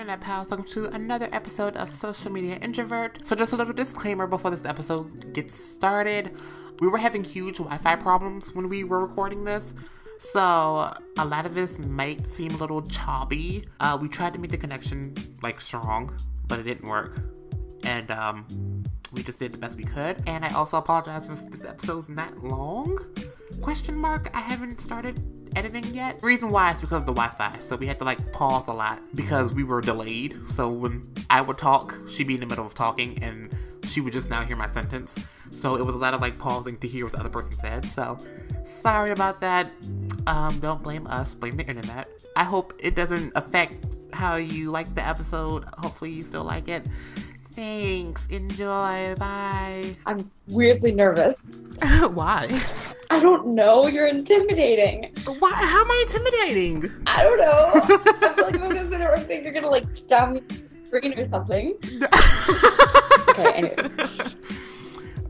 Internet pals, welcome to another episode of Social Media Introvert. So, just a little disclaimer before this episode gets started. We were having huge Wi Fi problems when we were recording this, so a lot of this might seem a little choppy. Uh, we tried to make the connection like strong, but it didn't work. And um, we just did the best we could. And I also apologize if this episode's not long. Question mark, I haven't started editing yet. Reason why is because of the Wi-Fi. So we had to like pause a lot because we were delayed. So when I would talk, she'd be in the middle of talking and she would just now hear my sentence. So it was a lot of like pausing to hear what the other person said. So sorry about that. Um, don't blame us, blame the internet. I hope it doesn't affect how you like the episode. Hopefully you still like it. Thanks. Enjoy. Bye. I'm weirdly nervous. Why? I don't know. You're intimidating. Why? How am I intimidating? I don't know. I feel like if I'm gonna say the wrong thing, you're gonna like stab me screen or something. okay, anyways.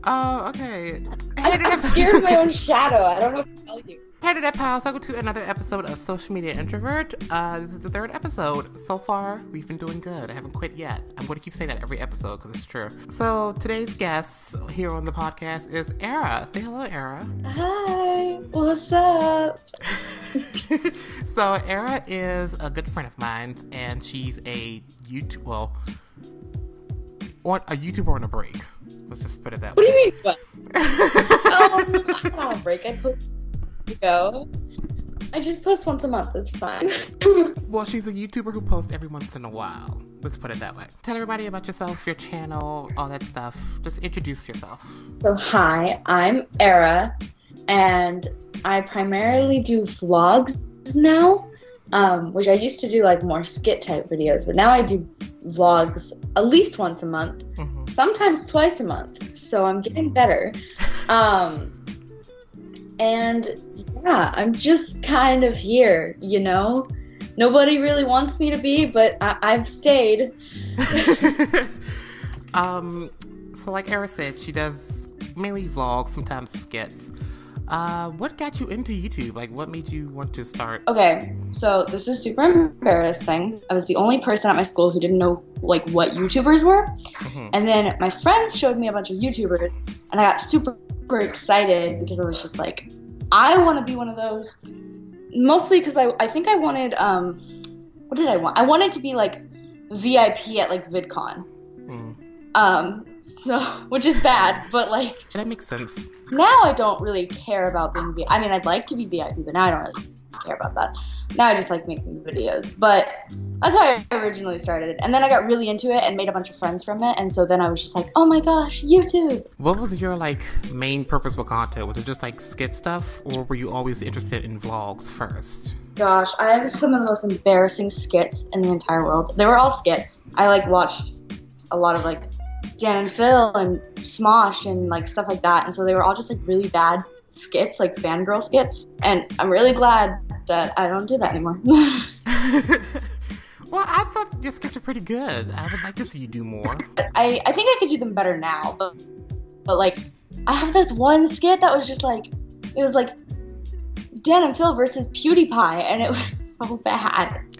Oh, okay. I, I'm scared of my own shadow. I don't know what to tell you. Hey there, pals. Welcome to another episode of Social Media Introvert. Uh, this is the third episode. So far, we've been doing good. I haven't quit yet. I'm going to keep saying that every episode because it's true. So today's guest here on the podcast is Era. Say hello, Era. Hi. What's up? so Era is a good friend of mine, and she's a YouTube well, on a YouTuber on a break. Let's just put it that What way. What do you mean? What? oh, I'm on a break. I post. Go. I just post once a month. It's fine. Well, she's a YouTuber who posts every once in a while. Let's put it that way. Tell everybody about yourself, your channel, all that stuff. Just introduce yourself. So, hi, I'm Era, and I primarily do vlogs now, um, which I used to do like more skit type videos, but now I do vlogs at least once a month, hmm sometimes twice a month. So I'm getting better. Um, and yeah, I'm just kind of here, you know? Nobody really wants me to be, but I- I've stayed. um, so like Era said, she does mainly vlogs, sometimes skits. Uh, what got you into YouTube? Like, what made you want to start? Okay, so this is super embarrassing. I was the only person at my school who didn't know like what YouTubers were. Mhm. And then my friends showed me a bunch of YouTubers, and I got super, super excited because I was just like, I want to be one of those. Mostly because I, I think I wanted, um, what did I want? I wanted to be like VIP at like VidCon. Mm. Um, so, which is bad, but like That makes sense. now I don't really care about being VIP. I mean, I'd like to be VIP, but now I don't really care about that. Now I just like making videos. But that's how I originally started. And then I got really into it and made a bunch of friends from it. And so then I was just like, oh my gosh, YouTube. What was your like main purpose for content? Was it just like skit stuff, or were you always interested in vlogs first? Gosh, I have some of the most embarrassing skits in the entire world. They were all skits. I like watched a lot of like Dan and Phil and Smosh and like stuff like that. And so they were all just like really bad skits, like fangirl skits. And I'm really glad that I don't do that anymore. well, I thought your skits are pretty good. I would like to see you do more. I, I think I could do them better now, but but like I have this one skit that was just like it was like Dan and Phil versus PewDiePie and it was so bad.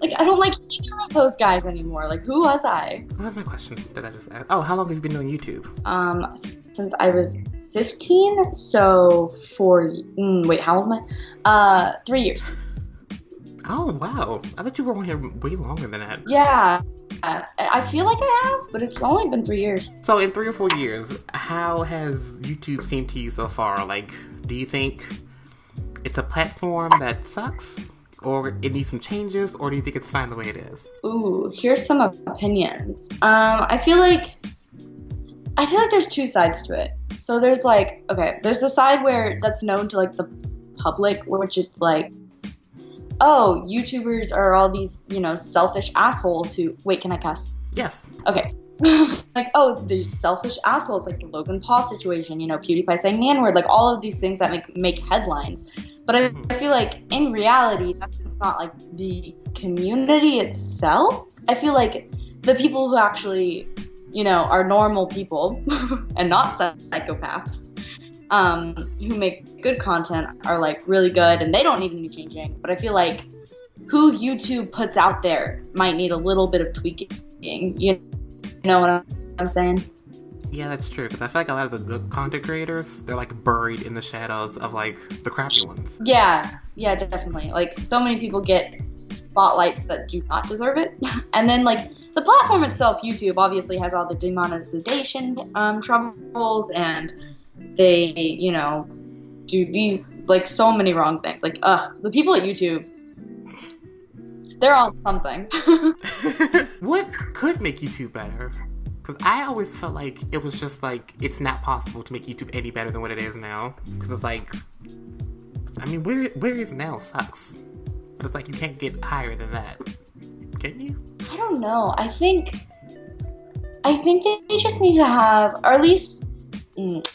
Like I don't like either of those guys anymore. Like who was I? What was my question? Did I just ask? Oh, how long have you been doing YouTube? Um since I was 15, so four mm, wait, how old am I? Uh 3 years. Oh, wow. I thought you were on here way longer than that. Yeah. Uh, I feel like I have, but it's only been 3 years. So, in three or four years, how has YouTube seemed to you so far? Like, do you think it's a platform that sucks? Or it needs some changes? Or do you think it's fine the way it is? Ooh, here's some opinions. Um, I feel like I feel like there's two sides to it. So there's like, okay, there's the side where that's known to like the public, which it's like, oh, YouTubers are all these, you know, selfish assholes who wait, can I cuss? Yes. Okay. like, oh, these selfish assholes, like the Logan Paul situation, you know, PewDiePie saying the N word, like all of these things that make make headlines. But I, mm-hmm. I feel like in reality, that's not like the community itself. I feel like the people who actually, you know, are normal people and not psychopaths, um, who make good content are like really good and they don't need any changing. But I feel like who YouTube puts out there might need a little bit of tweaking. You know what I'm saying? Yeah, that's true. Because I feel like a lot of the good content creators, they're like buried in the shadows of like the crappy ones. Yeah, yeah, definitely. Like so many people get spotlights that do not deserve it, and then like the platform itself, YouTube, obviously has all the demonetization um, troubles, and they, you know, do these like so many wrong things. Like, ugh, the people at YouTube. They're on something. what could make YouTube better? Because I always felt like it was just like it's not possible to make YouTube any better than what it is now. Because it's like, I mean, where where is now sucks. It's like you can't get higher than that, can you? I don't know. I think, I think they just need to have, or at least, mm,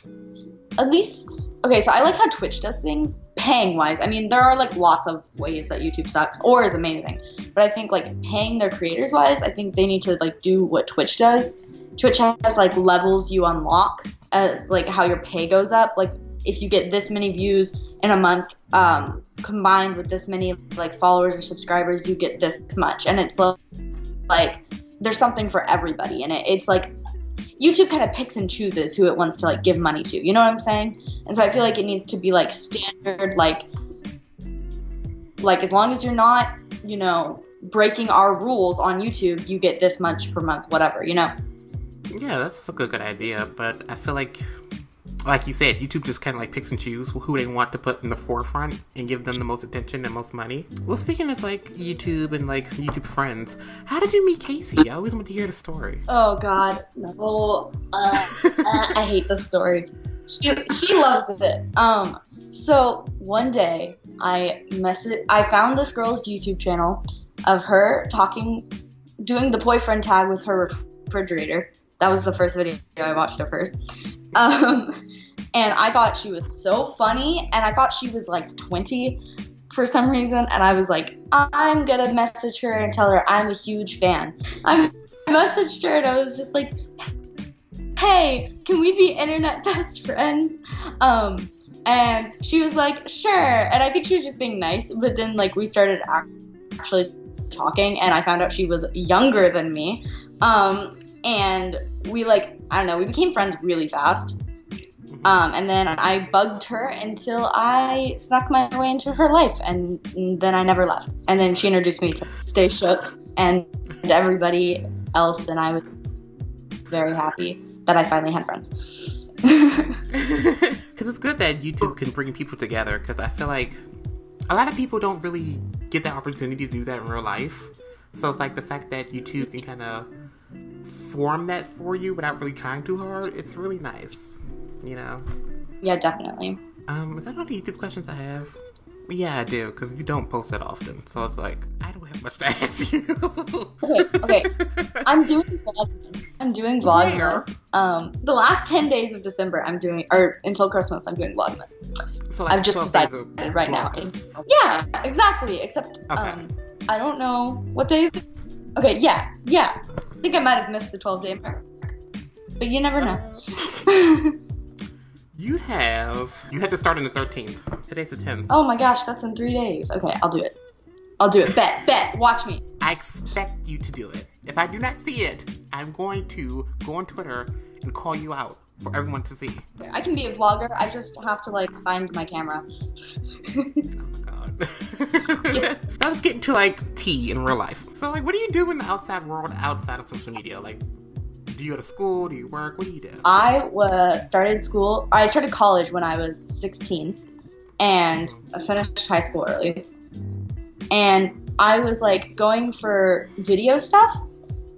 at least. Okay, so I like how Twitch does things paying wise. I mean, there are like lots of ways that YouTube sucks or is amazing, but I think like paying their creators wise, I think they need to like do what Twitch does. Twitch has like levels you unlock as like how your pay goes up. Like if you get this many views in a month, um, combined with this many like followers or subscribers, you get this much, and it's like there's something for everybody in it. It's like YouTube kind of picks and chooses who it wants to like give money to. You know what I'm saying? And so I feel like it needs to be like standard, like like as long as you're not, you know, breaking our rules on YouTube, you get this much per month, whatever. You know. Yeah, that's a good good idea, but I feel like like you said, YouTube just kind of like picks and chooses who they want to put in the forefront and give them the most attention and most money. Well, speaking of like YouTube and like YouTube friends, how did you meet Casey? I always want to hear the story. Oh God, no! Uh, uh, I hate the story. She she loves it. Um, so one day I message I found this girl's YouTube channel of her talking, doing the boyfriend tag with her refrigerator. That was the first video I watched of hers. Um, and I thought she was so funny, and I thought she was like 20 for some reason, and I was like, I'm gonna message her and tell her I'm a huge fan. I messaged her and I was just like, Hey, can we be internet best friends? Um, and she was like, Sure. And I think she was just being nice, but then like we started actually talking, and I found out she was younger than me. Um, and we like I don't know, we became friends really fast. Um, and then I bugged her until I snuck my way into her life, and then I never left. And then she introduced me to Stay Shook and everybody else, and I was very happy that I finally had friends. Because it's good that YouTube can bring people together. Because I feel like a lot of people don't really get the opportunity to do that in real life. So it's like the fact that YouTube can kind of form that for you without really trying too hard. It's really nice, you know. Yeah, definitely. Um, is that all the YouTube questions I have? Yeah, I do, because you don't post that often. So it's like, I don't have much to ask you. okay, okay. I'm doing Vlogmas. I'm doing Vlogmas. Um, the last 10 days of December, I'm doing, or until Christmas, I'm doing Vlogmas. So like I've just decided right now. Yeah, exactly. Except, okay. um, I don't know what day is it. Okay, yeah, yeah think I might have missed the 12 day mark. But you never know. you have. You had to start on the 13th. Today's the 10th. Oh my gosh, that's in three days. Okay, I'll do it. I'll do it. Bet, bet. Watch me. I expect you to do it. If I do not see it, I'm going to go on Twitter and call you out for everyone to see. I can be a vlogger. I just have to like find my camera. oh my god. Yeah. Now let's get into like tea in real life. So like, what do you do in the outside world outside of social media? Like, do you go to school? Do you work? What do you do? I was started school. I started college when I was 16, and I finished high school early. And I was like going for video stuff,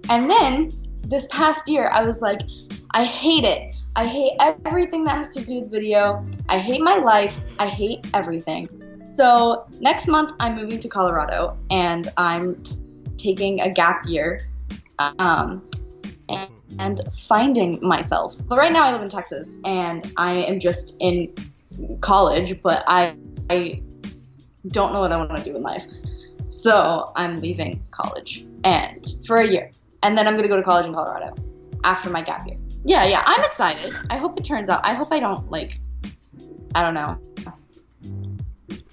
and then this past year I was like, I hate it. I hate everything that has to do with video. I hate my life. I hate everything. So next month I'm moving to Colorado and I'm taking a gap year um, and, and finding myself. But right now I live in Texas and I am just in college, but I, I don't know what I want to do in life. So I'm leaving college and for a year. And then I'm going to go to college in Colorado after my gap year. Yeah, yeah, I'm excited. I hope it turns out. I hope I don't like I don't know.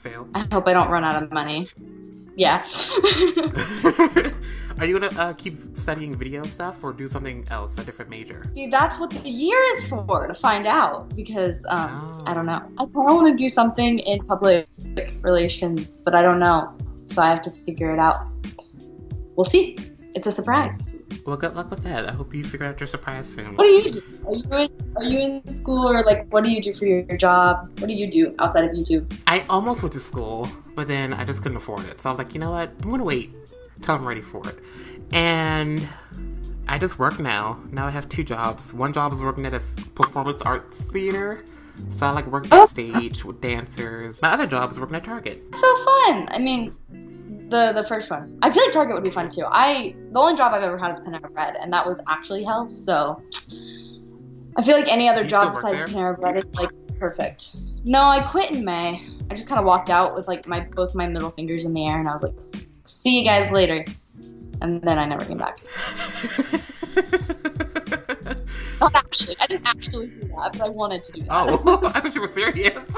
Fail. I hope I don't run out of money. yeah. Are you gonna uh, keep studying video stuff or do something else, a different major? See, that's what the year is for to find out because um, Oh. I don't know. I kind of want to do something in public relations, but I don't know, so I have to figure it out. We'll see. It's a surprise. Well, good luck with that. I hope you figure out your surprise soon. What do you do? Are you in, are you in school or like what do you do for your, your job? What do you do outside of YouTube? I almost went to school, but then I just couldn't afford it. So I was like, you know what? I'm gonna wait till I'm ready for it. And I just work now. Now I have two jobs. One job is working at a performance arts theater. So I like working Oh. on stage with dancers. My other job is working at Target. So fun. I mean, the the first one. I feel like Target would be fun too. I the only job I've ever had is Panera Bread, and that was actually hell. So I feel like any other job besides Panera Bread is like perfect. No, I quit in May. I just kind of walked out with like my both my middle fingers in the air, and I was like, "See you guys later," and then I never came back. Not actually. I didn't actually do that, but I wanted to do that. oh, I thought you were serious.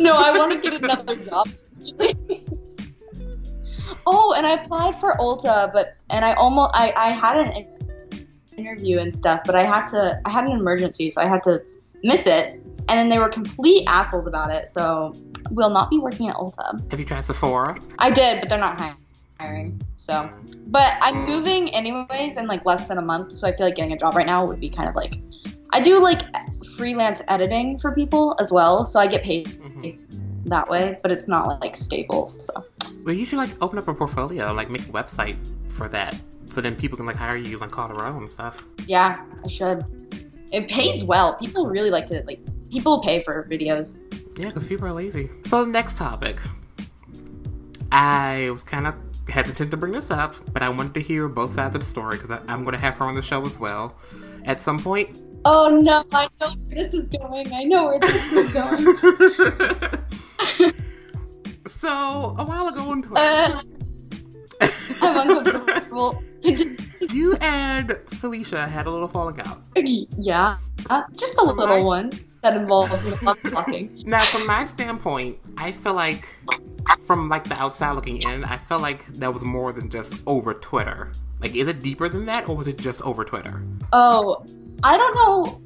no, I want to get another job. Oh, and I applied for Ulta, but and I almost I I had an interview and stuff, but I had to I had an emergency, so I had to miss it. And then they were complete assholes about it, so we'll not be working at Ulta. have you tried Sephora? I did, but they're not hi- hiring. So, but I'm moving anyways in like less than a month, so I feel like getting a job right now would be kind of like I do like freelance editing for people as well, so I get paid Mhm. That way, but it's not like stable. So Well, you should like open up a portfolio, like make a website for that, so then people can like hire you like Colorado and stuff. yeah, I should. It pays well. People really like to like. People pay for videos. Yeah, because people are lazy. So the next topic, I was kind of hesitant to bring this up, but I wanted to hear both sides of the story because I'm going to have her on the show as well at some point. Oh no! I know where this is going. I know where this is going. so a while ago on Twitter, Uh, I'm uncomfortable. you and Felicia had a little falling out. yeah, uh, just a From little my- one that involved lots of talking. Now, from my standpoint, I feel like, from like the outside looking in, I feel like that was more than just over Twitter. Like, is it deeper than that, or was it just over Twitter? Oh, I don't know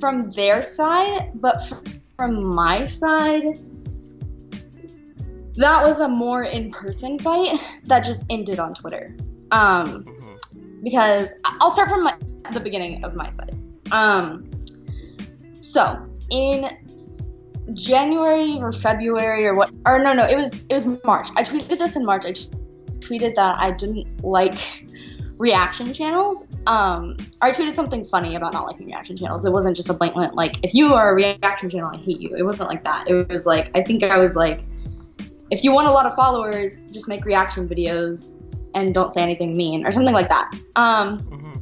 from their side, but fr- from my side, that was a more in-person fight that just ended on Twitter. Um, Mhm. because I'll start from my, the beginning of my side. Um, so in January or February or what? Or no, no, it was it was March. I tweeted this in March. I t- tweeted that I didn't like reaction channels. Um, I tweeted something funny about not liking reaction channels. It wasn't just a blatant like, if you are a reaction channel, I hate you. It wasn't like that. It was like I think I was like, if you want a lot of followers, just make reaction videos and don't say anything mean or something like that. Um, Mhm.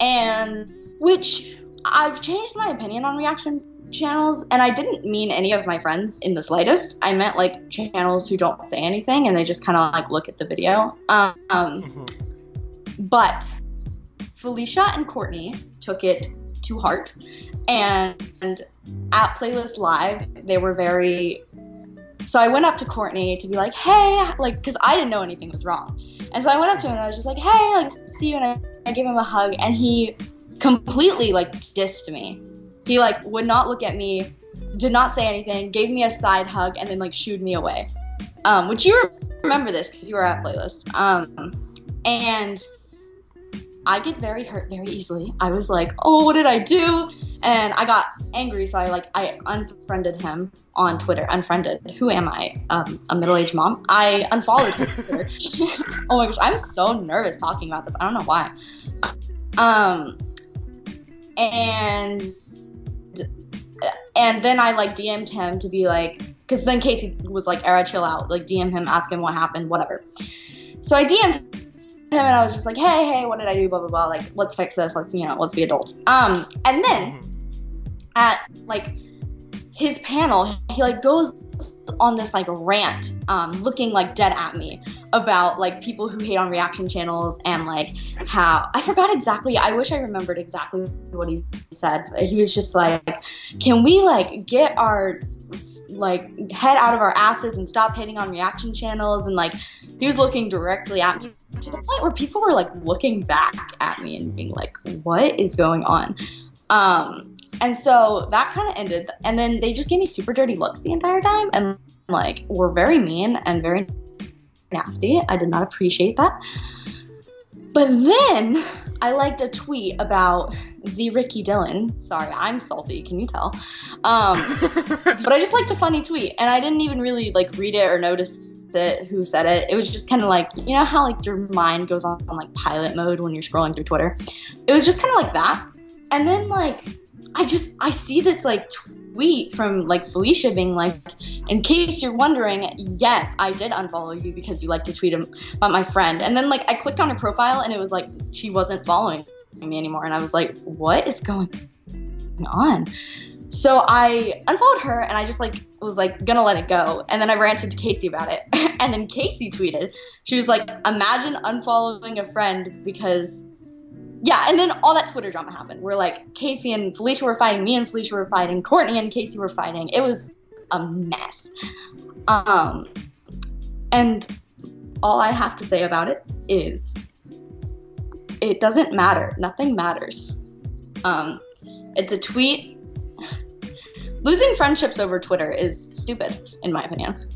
and which I've changed my opinion on reaction channels, and I didn't mean any of my friends in the slightest. I meant like channels who don't say anything and they just kind of like look at the video. Um, Mhm. but Felicia and Courtney took it to heart, and, and at Playlist Live, they were very. So I went up to Courtney to be like, hey, like, because I didn't know anything was wrong. And so I went up to him and I was just like, hey, like, nice to see you. And I, I gave him a hug, and he completely, like, dissed me. He, like, would not look at me, did not say anything, gave me a side hug, and then, like, shooed me away. Um, which you remember this because you were at Playlist. Um, and I get very hurt very easily. I was like, oh, what did I do? And I got angry, so I like I unfriended him on Twitter. Unfriended. Who am I? Um, a middle-aged mom. I unfollowed him oh my gosh, I'm so nervous talking about this. I don't know why. Um, and and then I like DM'd him to be like, because then Casey was like, "Era, chill out." Like DM him, ask him what happened, whatever. So I DM'd him and I was just like, "Hey, hey, what did I do?" Blah blah blah. Like, let's fix this. Let's you know, let's be adults. Um, and then Mhm. at like his panel, he like goes on this like rant, um, looking like dead at me about like people who hate on reaction channels and like how I forgot exactly. I wish I remembered exactly what he said. He was just like, "Can we like get our like head out of our asses and stop hitting on reaction channels and like he was looking directly at me to the point where people were like looking back at me and being like what is going on um and so that kind of ended and then they just gave me super dirty looks the entire time and like were very mean and very nasty i did not appreciate that but then I liked a tweet about the Ricky Dillon. Sorry, I'm salty. Can you tell? Um, but I just liked a funny tweet, and I didn't even really like read it or notice it, who said it. It was just kind of like you know how like your mind goes on, on like pilot mode when you're scrolling through Twitter. It was just kind of like that, and then like I just I see this like tweet from like Felicia being like, in case you're wondering, yes, I did unfollow you because you like to tweet about my friend. And then like I clicked on her profile and it was like she wasn't following me anymore, and I was like, what is going on? So I unfollowed her and I just like was like gonna let it go. And then I ranted to Casey about it. and then Casey tweeted, she was like, imagine unfollowing a friend because yeah, and then all that Twitter drama happened. We're like Casey and Felicia were fighting, me and Felicia were fighting, Courtney and Casey were fighting. It was a mess. Um, and all I have to say about it is, it doesn't matter. Nothing matters. Um, it's a tweet. Losing friendships over Twitter is stupid, in my opinion.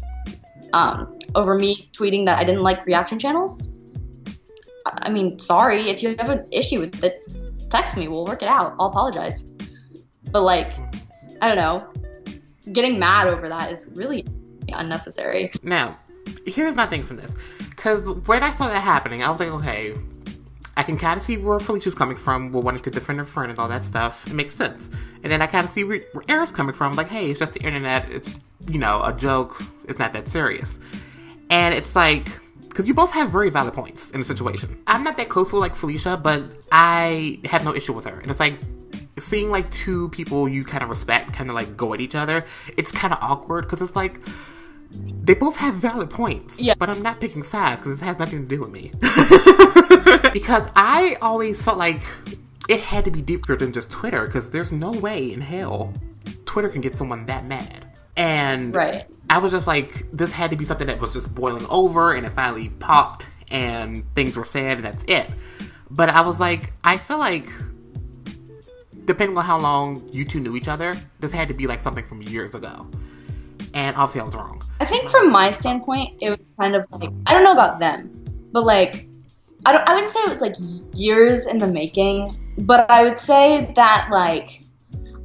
Um, over me tweeting that I didn't like reaction channels, I mean, sorry. If you have an issue with it, text me. We'll work it out. I'll apologize. But, like, I don't know. Getting mad over that is really unnecessary. Now, here's my thing from this. Because when I saw that happening, I was like, okay, I can kind of see where Felicia's coming from, we're wanting to defend her friend and all that mm-hmm. stuff. It makes sense. And then I kind of see where, where Era's coming from, like, hey, it's just the internet. It's, you know, a joke. It's not that serious. And it's like, because you both have very valid points in the situation. I'm not that close with like Felicia, but I have no issue with her. And it's like seeing like two people you kind of respect kind of like go at each other. It's kind of awkward because it's like they both have valid points. Yeah. But I'm not picking sides because it has nothing to do with me. because I always felt like it had to be deeper than just Twitter because there's no way in hell Twitter can get someone that mad. And right. I was just like, this had to be something that was just boiling over and it finally popped and things were said and that's it. But I was like, I feel like, depending on how long you two knew each other, this had to be like something from years ago. And obviously I was wrong. I think from my standpoint, it was kind of like, I don't know about them, but like, I, don't, I wouldn't say it was like years in the making, but I would say that like,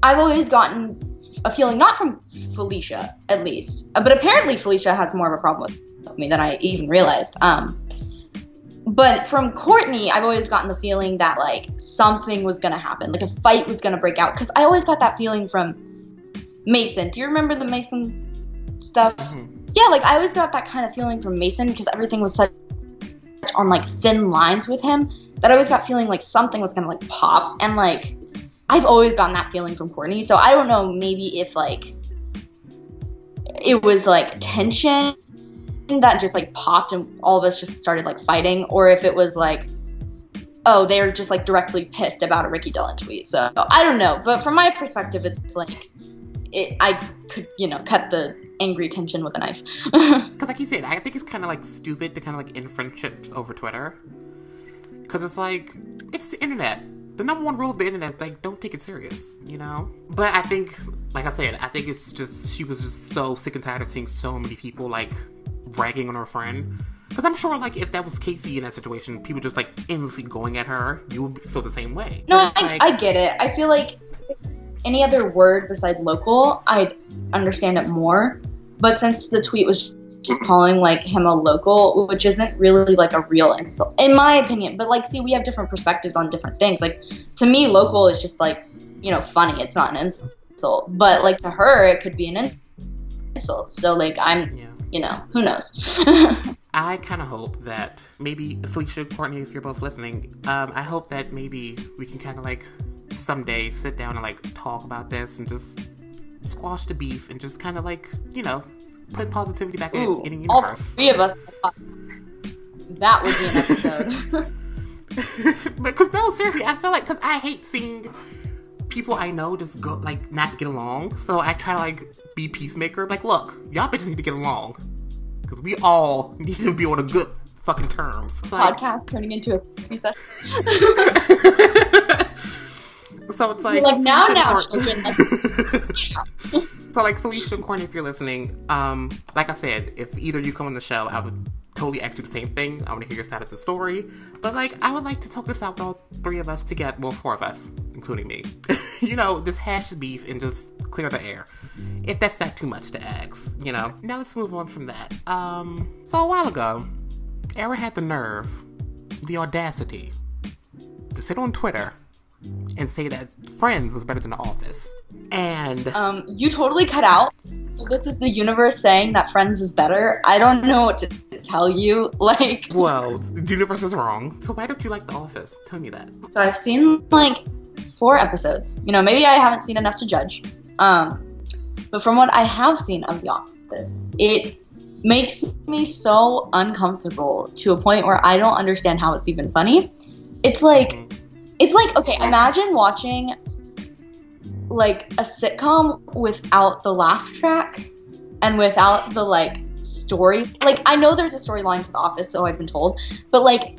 I've always gotten a feeling not from Felicia at least, but apparently Felicia has more of a problem with me than I even realized. Um, but from Courtney, I've always gotten the feeling that like something was gonna happen, like a fight was gonna break out. Because I always got that feeling from Mason. Do you remember the Mason stuff? Mm-hmm. Yeah, like I always got that kind of feeling from Mason because everything was such on like thin lines with him that I always got feeling like something was gonna like pop and like I've always gotten that feeling from Courtney. So I don't know, maybe if like it was like tension that just like popped and all of us just started like fighting, or if it was like, oh, they're just like directly pissed about a Ricky Dillon tweet. So I don't know. But from my perspective, it's like it, I could, you know, cut the angry tension with a knife. Because, like you said, I think it's kind of like stupid to kind of like end friendships over Twitter. Because it's like, it's the internet. The number one rule of the internet like don't take it serious you know? But i think like i said i think it's just she was just so sick and tired of seeing so many people like ragging on her friend. Because i'm sure like if that was casey in that situation people just like endlessly going at her you would feel the same way. No I, like, I get it. I feel like any other word besides local i'd understand it more but since the tweet was just calling like him a local, which isn't really like a real insult, in my opinion. But like, see, we have different perspectives on different things. Like, to me, local is just like, you know, funny. It's not an insult. But like to her, it could be an insult. So like, I'm, yeah. you know, who knows. I kind of hope that maybe Felicia, Courtney, if you're both listening, um, I hope that maybe we can kind of like someday sit down and like talk about this and just squash the beef and just kind of like you know put positivity back Ooh, in, in universe. All three of us. That would be an episode. because no, seriously, I feel like because I hate seeing people I know just go like not get along. So I try to like be peacemaker. Like, look, y'all bitches need to get along because we all need to be on a good fucking terms. Like- Podcast turning into a therapy session. so it's like, like, now, now, So like Felicia and Courtney, if you're listening, um, like I said, if either you come on the show, I would totally ask you the same thing. I want to hear your side of the story. But like I would like to talk this out with all three of us together well four of us, including me. you know, this hash beef and just clear the air. If that's not too much to ask, you know. Now let's move on from that. Um so a while ago, Era had the nerve, the audacity, to sit on Twitter and say that Friends was better than The Office. And Um, you totally cut out. So this is the universe saying that Friends is better. I don't know what to tell you. Like, Well, the universe is wrong. So why don't you like The Office? Tell me that. so I've seen like four episodes. You know, maybe I haven't seen enough to judge. Um, but from what I have seen of The Office, it makes me so uncomfortable to a point where I don't understand how it's even funny. It's like, it's like okay, imagine watching like a sitcom without the laugh track and without the like story. Like I know there's a storyline to The Office, so I've been told, but like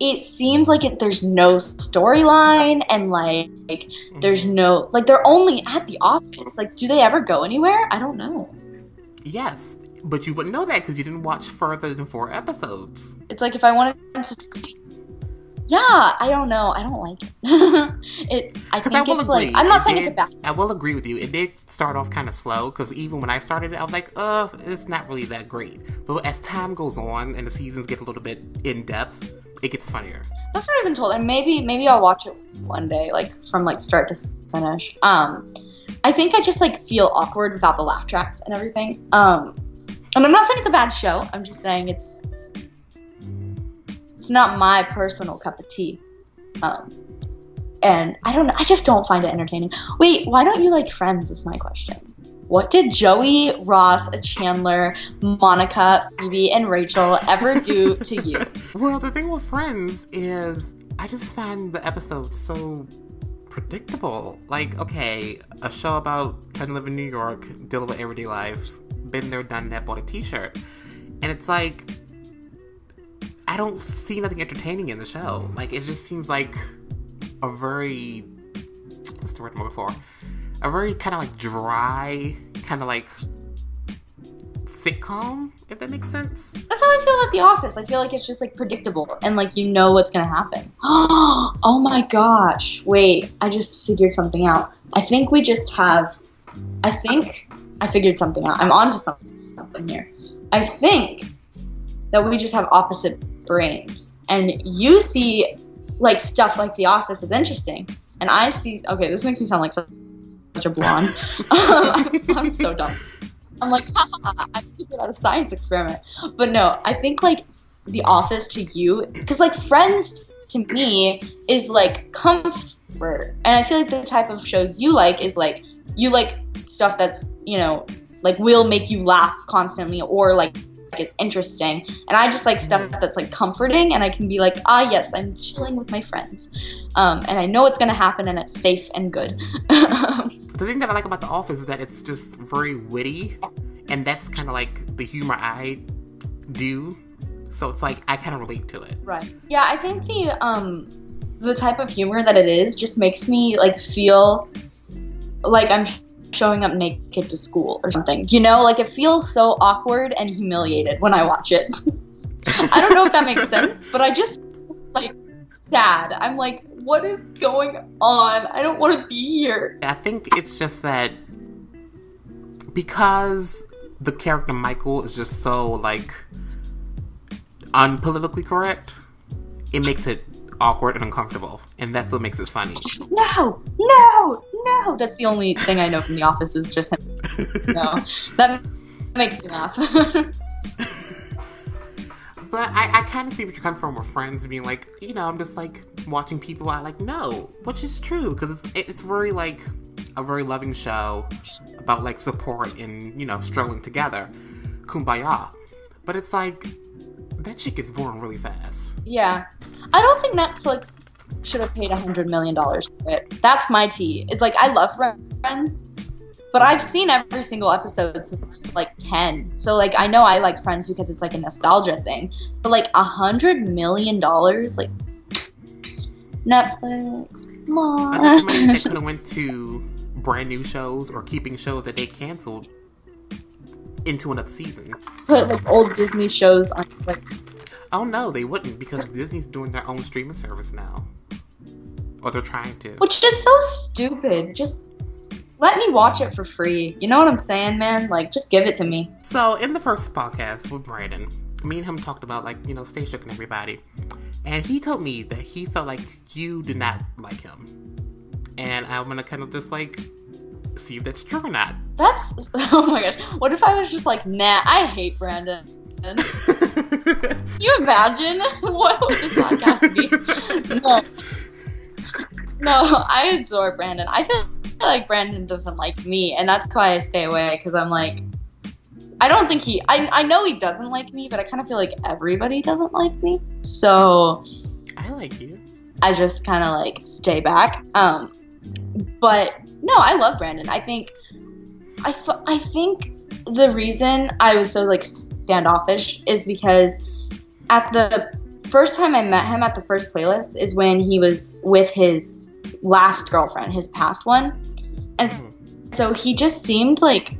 it seems like it, there's no storyline and like, like there's mm-hmm. no like they're only at the office. Like, do they ever go anywhere? I don't know. Yes, but you wouldn't know that because you didn't watch further than four episodes. It's like if I wanted to. Yeah, I don't know. I don't like it. it I think I will it's agree. like I'm not it saying did, it's a bad. I will agree with you. It did start off kind of slow because even when I started it, I was like, uh, it's not really that great. But as time goes on and the seasons get a little bit in depth, it gets funnier. That's what I've been told, and maybe maybe I'll watch it one day, like from like start to finish. Um, I think I just like feel awkward without the laugh tracks and everything. Um, and I'm not saying it's a bad show. I'm just saying it's it's not my personal cup of tea. Um, and I don't know. I just don't find it entertaining. Wait, why don't you like Friends? Is my question. What did Joey, Ross, Chandler, Monica, Phoebe, and Rachel ever do to you? Well, the thing with Friends is I just find the episodes so predictable. Like, okay, a show about trying to live in New York, dealing with everyday life, been there, done that, bought a t-shirt. And it's like I don't see nothing entertaining in the show. Hmm. Like it just seems like a very what's the word I'm looking for? A very kind of like dry, kind of like sitcom, if that makes sense. That's how I feel about The Office. I feel like it's just like predictable and like you know what's gonna happen. oh my gosh. Wait, I just figured something out. I think we just have I think I figured something out. I'm onto something something here. I think that we just have opposite brains. And you see like stuff like The Office is interesting. And I see okay, this makes me sound like such a blonde. um, I sound so dumb. I'm like, haha, I figured out a science experiment. But no, I think like The Office to you, because like Friends to me is like comfort, and I feel like the type of shows you like is like you like stuff that's you know like will make you laugh constantly or like is interesting and i just like stuff that's like comforting and i can be like ah yes i'm chilling with my friends um, and i know it's gonna happen and it's safe and good The thing that I like about The Office is that it's just very witty, and that's kind of like the humor I do. So it's like I kind of relate to it. Right. Yeah, I think the um the type of humor that it is just makes me like feel like I'm sh- showing up naked to school or something. You know, like it feels so awkward and humiliated when I watch it. I don't know if that makes sense, but I just like sad. I'm like, what is going on? I don't want to be here. I think it's just that because the character Michael is just so like unpolitically correct, it makes it awkward and uncomfortable, and that's what makes it funny. No, no, no. That's the only thing I know from The Office is just him. No, that makes me laugh. But I, I kind of see what you're coming from with friends being like, you know, I'm just like watching people I like know, which is true because it's it's very like a very loving show about like support and you know struggling together, kumbaya. But it's like that shit gets boring really fast. Yeah. I don't think Netflix should have paid a hundred million dollars for it. That's my tea. It's like I love Friends, But I've seen every single episode since like ten. So like I know I like Friends because it's like a nostalgia thing. But like a hundred million dollars, like Netflix, come on. I think that could have went to brand new shows or keeping shows that they canceled into another season. Put like old Disney shows on Netflix. Oh no, they wouldn't because Disney's doing their own streaming service now, or they're trying to. Which is so stupid. Just let me watch it for free. You know what I'm saying, man? Like just give it to me. So in the first podcast with Brandon, me and him talked about like you know Stay Shook and everybody, and he told me that he felt like you did not like him, and I'm gonna kind of just like see if that's true or not. That's oh my gosh. What if I was just like, nah, I hate Brandon. Can you imagine what would this podcast be? No. No, I adore Brandon. I feel like Brandon doesn't like me, and that's why I stay away because I'm like, I don't think he. I I know he doesn't like me, but I kind of feel like everybody doesn't like me. So I like you. I just kind of like stay back. Um, but no, I love Brandon. I think, I, f- I think the reason I was so like standoffish is because at the first time I met him at the first playlist is when he was with his last girlfriend, his past one, and s- so he just seemed like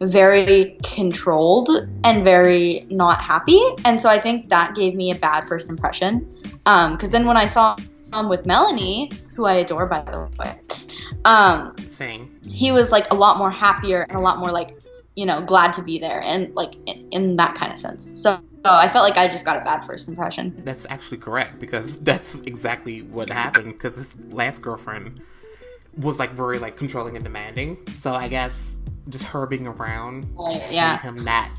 very controlled and very not happy, and so I think that gave me a bad first impression. Um, because then when I saw with Melanie, who I adore by the way, um, Same. he was like a lot more happier and a lot more like you know glad to be there and like in, in that kind of sense. So, so I felt like I just got a bad first impression. That's actually correct because that's exactly what happened. Because his last girlfriend was like very like controlling and demanding. So I guess just her being around Like, made yeah, him not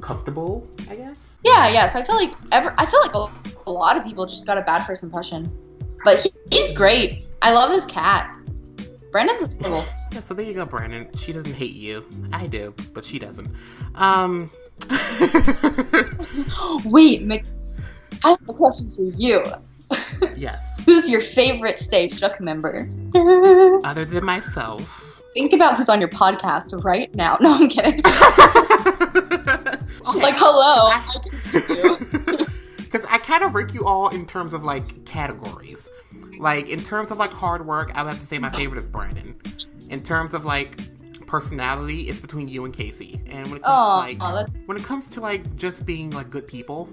comfortable. I guess. yeah, yeah. So I feel like ever I feel like a, a lot of people just got a bad first impression, but he, he's great. I love his cat. Brandon's adorable. Yeah. So there you go, Brandon. She doesn't hate you. I do, but she doesn't. Um. Wait, Mix. I have a question for you. yes. Who's your favorite Stay Shook member? Other than myself. Think about who's on your podcast right now. No, I'm kidding. Okay. Like, hello. I can see you. Because I kind of rank you all in terms of like categories. Like in terms of like hard work, I would have to say my favorite is Brandon. In terms of like personality, it's between you and Casey. And when it comes Oh, to like that's- when it comes to like just being like good people,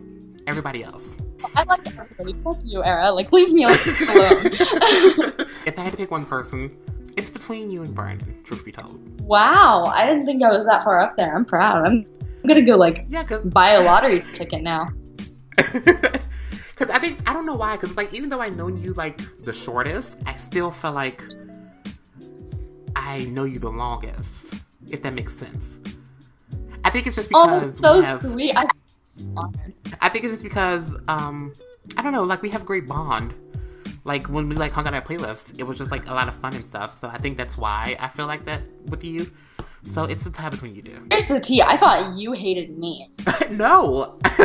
everybody else. I like everybody. Fuck you, Era. Like, leave me alone. If I had to pick one person, it's between you and Brandon. Truth be told. wow, I didn't think I was that far up there. I'm proud. I'm, I'm gonna go like Yeah, buy a lottery ticket now. Because I think I don't know why. Because like even though I known you like the shortest, I still feel like I know you the longest. If that makes sense. I think it's just Oh, because that's so we have, sweet. I'm so honored. I think it's just because um I don't know. Like we have great bond. Like when we like hung out our playlist, it was just like a lot of fun and stuff. So I think that's why I feel like that with you. So it's the tie between you two. Here's the tea. I thought you hated me. no.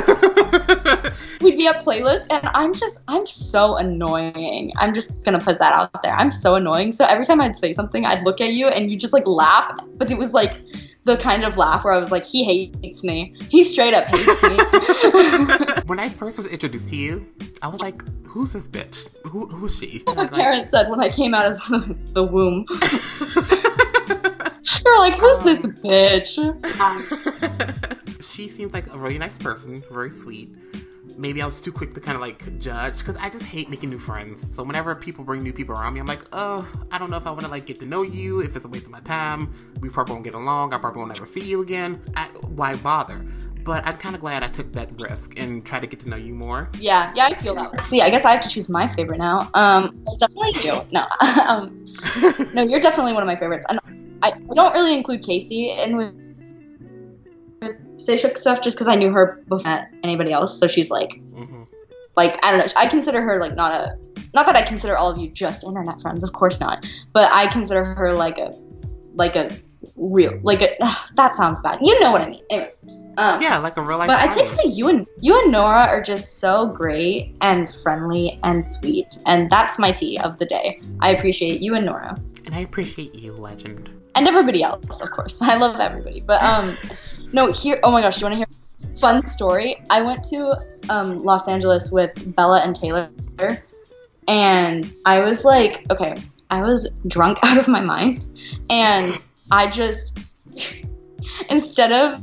We'd be a playlist, and I'm just, I'm so annoying. I'm just gonna put that out there. I'm so annoying. So every time I'd say something, I'd look at you, and you just like laugh. But it was like the kind of laugh where I was like, he hates me. He straight up hates me. when I first was introduced to you, I was like, "Who's this bitch? Who, who's she?" My Like- parents said when I came out of the womb. They were like, who's this bitch? she seems like a really nice person, very sweet. Maybe I was too quick to kind of like judge because I just hate making new friends. So whenever people bring new people around me, I'm like, oh, I don't know if I want to like get to know you. If it's a waste of my time, we probably won't get along. I probably won't ever see you again. I, why bother? But I'm kind of glad I took that risk and tried to get to know you more. Yeah, yeah, I feel that. way. See, I guess I have to choose my favorite now. Um, definitely you. No, um, no, you're definitely one of my favorites. And I, I don't really include Casey in with, with Stay Shook stuff just because I knew her before anybody else. So she's like, hmm like I don't know. I consider her like not a, not that I consider all of you just internet friends. Of course not. But I consider her like a, like a real, like a. that sounds bad. You know what I mean. Anyways. Um, Yeah, like a real life. but say friend. that you and you and Nora are just so great and friendly and sweet, and that's my tea of the day. I appreciate you and Nora. and I appreciate you, legend. And everybody else, of course. I love everybody, but um, no, here. Oh my gosh, you want to hear fun story? I went to um, Los Angeles with Bella and Taylor, and I was like, okay, I was drunk out of my mind, and I just instead of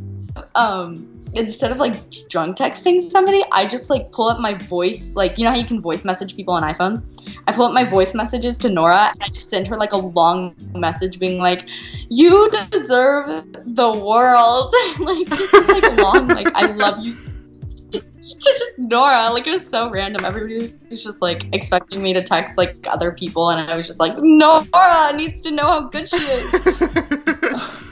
um instead of like drunk texting somebody, I just like pull up my voice, like you know how you can voice message people on iPhones. I pull up my voice messages to Nora and I just send her like a long message being like, "You deserve the world," like just like long, like I love you. Just, just Nora, like it was so random. Everybody was just like expecting me to text like other people, and I was just like, Nora needs to know how good she is. Did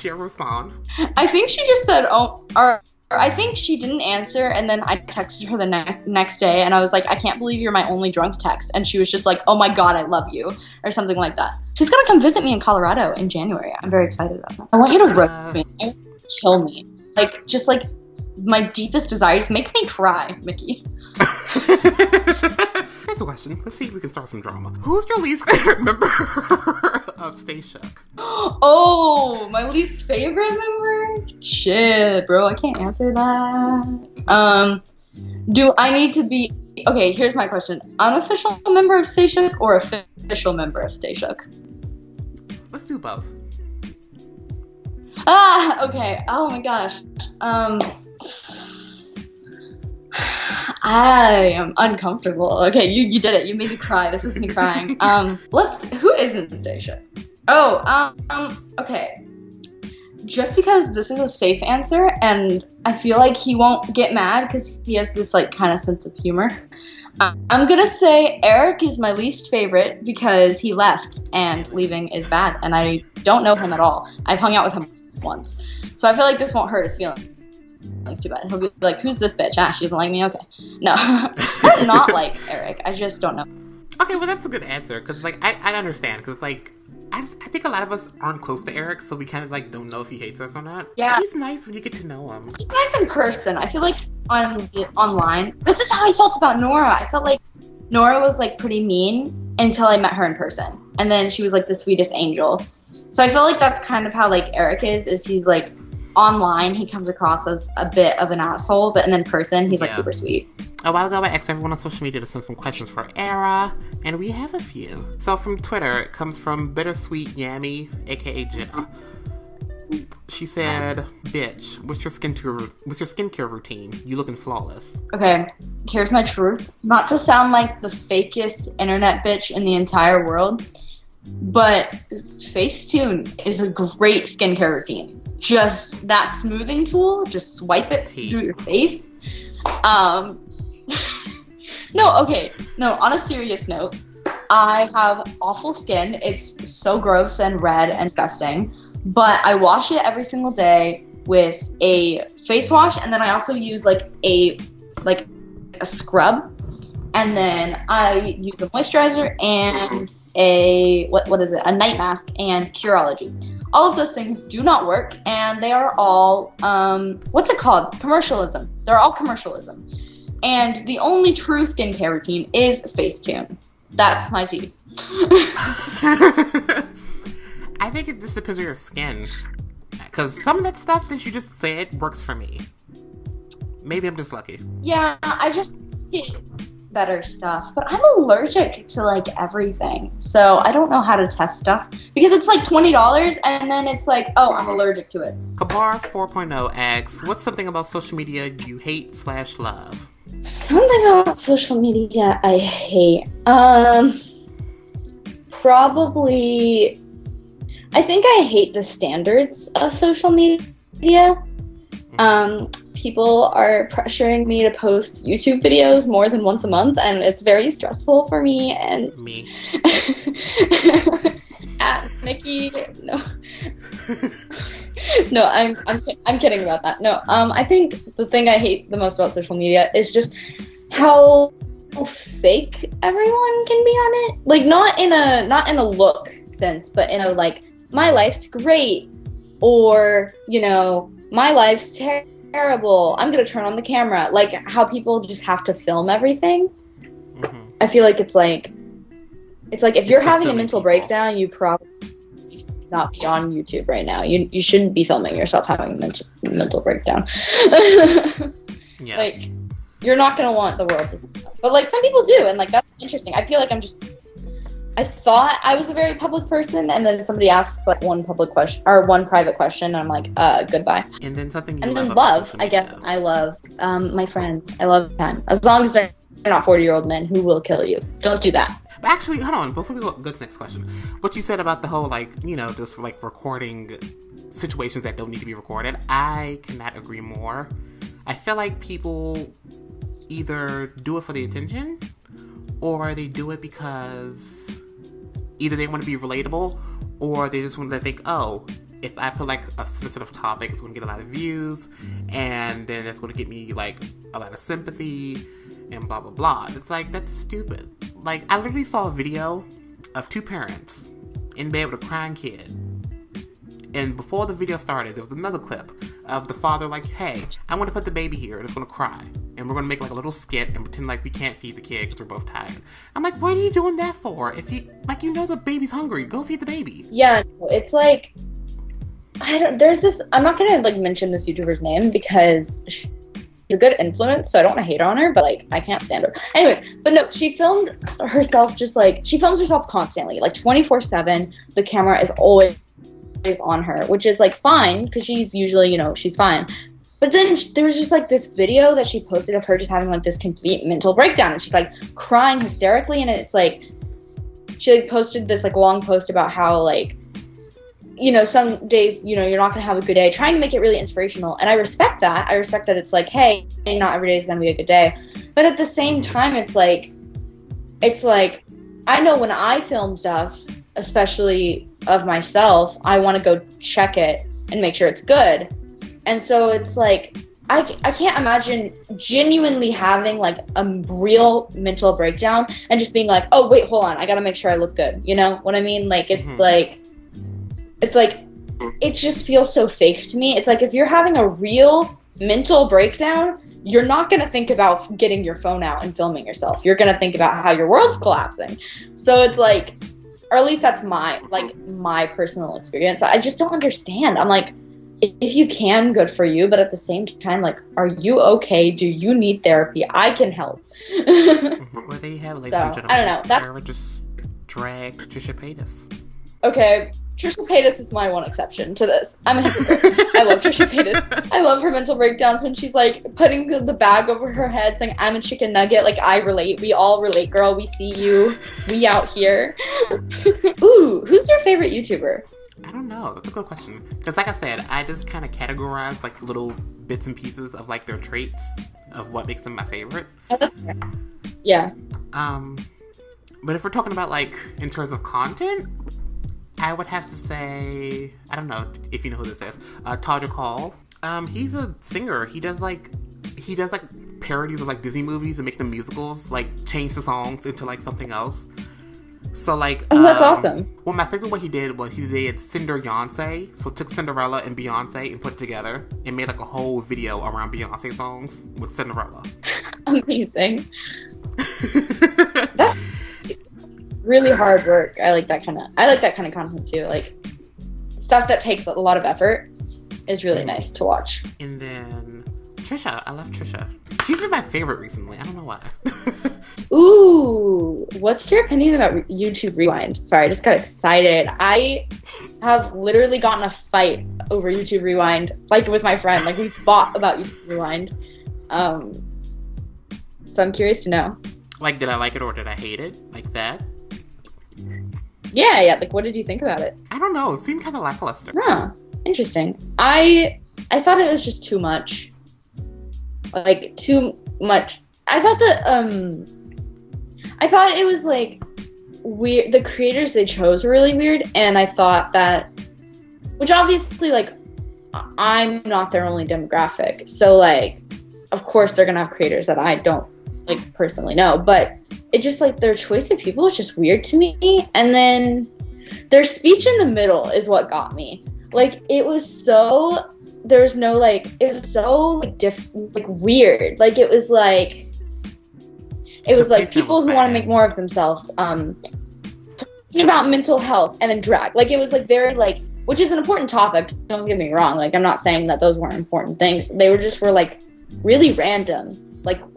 she ever respond? I think she just said, "Oh," or, or I think she didn't answer, and then I texted her the ne- next day, and I was like, "I can't believe you're my only drunk text," and she was just like, "Oh my god, I love you," or something like that. She's gonna come visit me in Colorado in January. I'm very excited about that. I want you to roast me, uh. I want you to kill me, like just like my deepest desires make me cry, Mickey. Here's a question. Let's see if we can start some drama. Who's your least favorite member of Stay Shook? Oh, my least favorite member? Shit, bro, I can't answer that. Um, do I need to be okay? Here's my question: unofficial member of Stay Shook or official member of Stay Shook? Let's do both. Ah, okay. Oh my gosh. Um, I am uncomfortable. Okay, you you did it. You made me cry. This is me crying. Um, let's. Who is in Stay Shook? Oh, um, um, okay. Just because this is a safe answer, and I feel like he won't get mad because he has this like kind of sense of humor. I'm gonna say Eric is my least favorite because he left, and leaving is bad, and I don't know him at all. I've hung out with him once, so I feel like this won't hurt his feelings too bad. He'll be like, "Who's this bitch? Ah, she doesn't like me. Okay, no, not like Eric. I just don't know." Okay, well that's a good answer because like I, I understand because like I, just, I think a lot of us aren't close to Eric, so we kind of like don't know if he hates us or not. Yeah. he's nice when you get to know him. He's nice in person. I feel like on online, this is how I felt about Nora. I felt like Nora was like pretty mean until I met her in person, and then she was like the sweetest angel. So I feel like that's kind of how like Eric is. Is he's like online he comes across as a bit of an asshole, but in person he's like Yeah. super sweet. A while ago, I asked everyone on social media to send some questions for Era, and we have a few. So from Twitter, it comes from Bittersweet Yammy, aka Jenna. Uh, she said, "Bitch, what's your skincare? What's your skincare routine? You looking flawless." Okay, here's my truth. Not to sound like the fakest internet bitch in the entire world, but Facetune is a great skincare routine. Just that smoothing tool, just swipe it Tea. through your face. Um, no, okay, no. On a serious note, I have awful skin. It's so gross and red and disgusting. But I wash it every single day with a face wash, and then I also use like a like a scrub, and then I use a moisturizer and a what what is it? A night mask and Curology. All of those things do not work, and they are all um, what's it called? Commercialism. They're all commercialism. And the only true skincare routine is Facetune. That's my tea. I think it just depends on your skin, because some of that stuff that you just said works for me. Maybe I'm just lucky. Yeah, I just get better stuff, but I'm allergic to like everything. So I don't know how to test stuff because it's like $20 and then it's like, oh, I'm allergic to it. Kabar 4.0 asks, "What's something about social media you hate slash love?" Something about social media I hate. Um probably I think I hate the standards of social media. Um people are pressuring me to post YouTube videos more than once a month and it's very stressful for me and Me. at Mickey no. No I'm I'm I'm kidding about that. No um I think the thing I hate the most about social media is just how fake everyone can be on it. Like not in a not in a look sense but in a like my life's great or you know my life's ter- terrible i'm gonna turn on the camera like how people just have to film everything hmm I feel like it's like it's like if It's you're having a mental people. breakdown, you probably not be on YouTube right now. You you shouldn't be filming yourself having a mental mental breakdown. Yeah. like you're not gonna want the world to see stuff. But like some people do, and like that's interesting. I feel like I'm just. I thought I was a very public person, and then somebody asks like one public question or one private question, and I'm like, uh, goodbye. and then something you And then love, I guess. I love um, my friends. I love time. As long as they're not 40 year old men who will kill you. Don't do that. Actually, hold on. Before we go, go to the next question, what you said about the whole like you know just like recording situations that don't need to be recorded, I cannot agree more. I feel like people either do it for the attention, or they do it because either they want to be relatable, or they just want to think, oh, if I put like a sensitive topic, it's going to get a lot of views, and then it's going to get me like a lot of sympathy, and blah blah blah. It's like that's stupid. Like I literally saw a video of two parents in bed with a crying kid. And before the video started, there was another clip of the father like, "Hey, I want to put the baby here, and it's gonna cry, and we're gonna make like a little skit and pretend like we can't feed the kid because we're both tired." I'm like, "What are you doing that for? If you like, you know the baby's hungry, go feed the baby." Yeah, it's like I don't. There's this. I'm not gonna like mention this YouTuber's name because she's a good influence, so I don't want to hate on her, but like I can't stand her. Anyway, but no, she filmed herself just like she films herself constantly, like 24 seven. The camera is always on her, which is like fine because she's usually you know she's fine. But then there was just like this video that she posted of her just having like this complete mental breakdown, and she's like crying hysterically, and it's like she like posted this like long post about how like you know some days you know you're not going to have a good day trying to make it really inspirational and i respect that. I respect that it's like hey not every day is going to be a good day. But at the same time it's like it's like i know when i film stuff especially of myself i want to go check it and make sure it's good and so it's like I, I can't imagine genuinely having like a real mental breakdown and just being like, oh, wait, hold on. I got to make sure I look good. You know what I mean? Like, it's Mhm. like, it's like, it just feels so fake to me. It's like if you're having a real mental breakdown, you're not going to think about getting your phone out and filming yourself. You're going to think about how your world's collapsing. So it's like, or at least that's my, like, my personal experience. I just don't understand. I'm like, if you can, good for you. But at the same time, like, are you okay? Do you need therapy? I can help. Mm-hmm. Where they have, So, I don't know, that's- Tara just drag Trisha Paytas. okay, Trisha Paytas is my one exception to this. I'm a hypocrite. I love Trisha Paytas. I love her mental breakdowns when she's like putting the- the bag over her head, saying, "I'm a chicken nugget." Like I relate. We all relate, girl. We see you. We out here. Ooh, who's your favorite YouTuber? I don't know. That's a good question. Because, like I said, I just kind of categorize like little bits and pieces of like their traits of what makes them my favorite. Oh, that's fair. Yeah. Um, but if we're talking about like in terms of content, I would have to say I don't know if you know who this is. Uh, Todrick Hall. Um, he's a singer. He does like he does like parodies of like Disney movies and make them musicals. Like change the songs into like something else. So like Oh, that's um, awesome. Well, my favorite what he did was he did Cinder Beyonce. So took Cinderella and Beyonce and put it together and made like a whole video around Beyonce songs with Cinderella. Amazing. That's really hard work. I like that kind of. I like that kind of content too. Like stuff that takes a lot of effort is really nice to watch. And then Trisha, I love Trisha. She's been my favorite recently. I don't know why. Ooh, what's your opinion about YouTube Rewind? Sorry, I just got excited. I have literally gotten a fight over YouTube Rewind, like with my friend. Like we fought about YouTube Rewind. Um, so I'm curious to know. like, did I like it or did I hate it? Like that? Yeah, yeah. Like, what did you think about it? I don't know. It seemed kind of lackluster. Huh. Interesting. I I thought it was just too much. Like too much. I thought that um I thought it was like weird the creators they chose were really weird and I thought that which obviously like I'm not their only demographic. So like of course they're to have creators that I don't like personally know, but it just like their choice of people is just weird to me and then their speech in the middle is what got me like it was so there was no like it was so like diff like weird like it was like it was The like people who want to make more of themselves um talking about mental health and then drag. Like it was like very like which is an important topic. Don't get me wrong. Like I'm not saying that those weren't important things. They were just were like really random,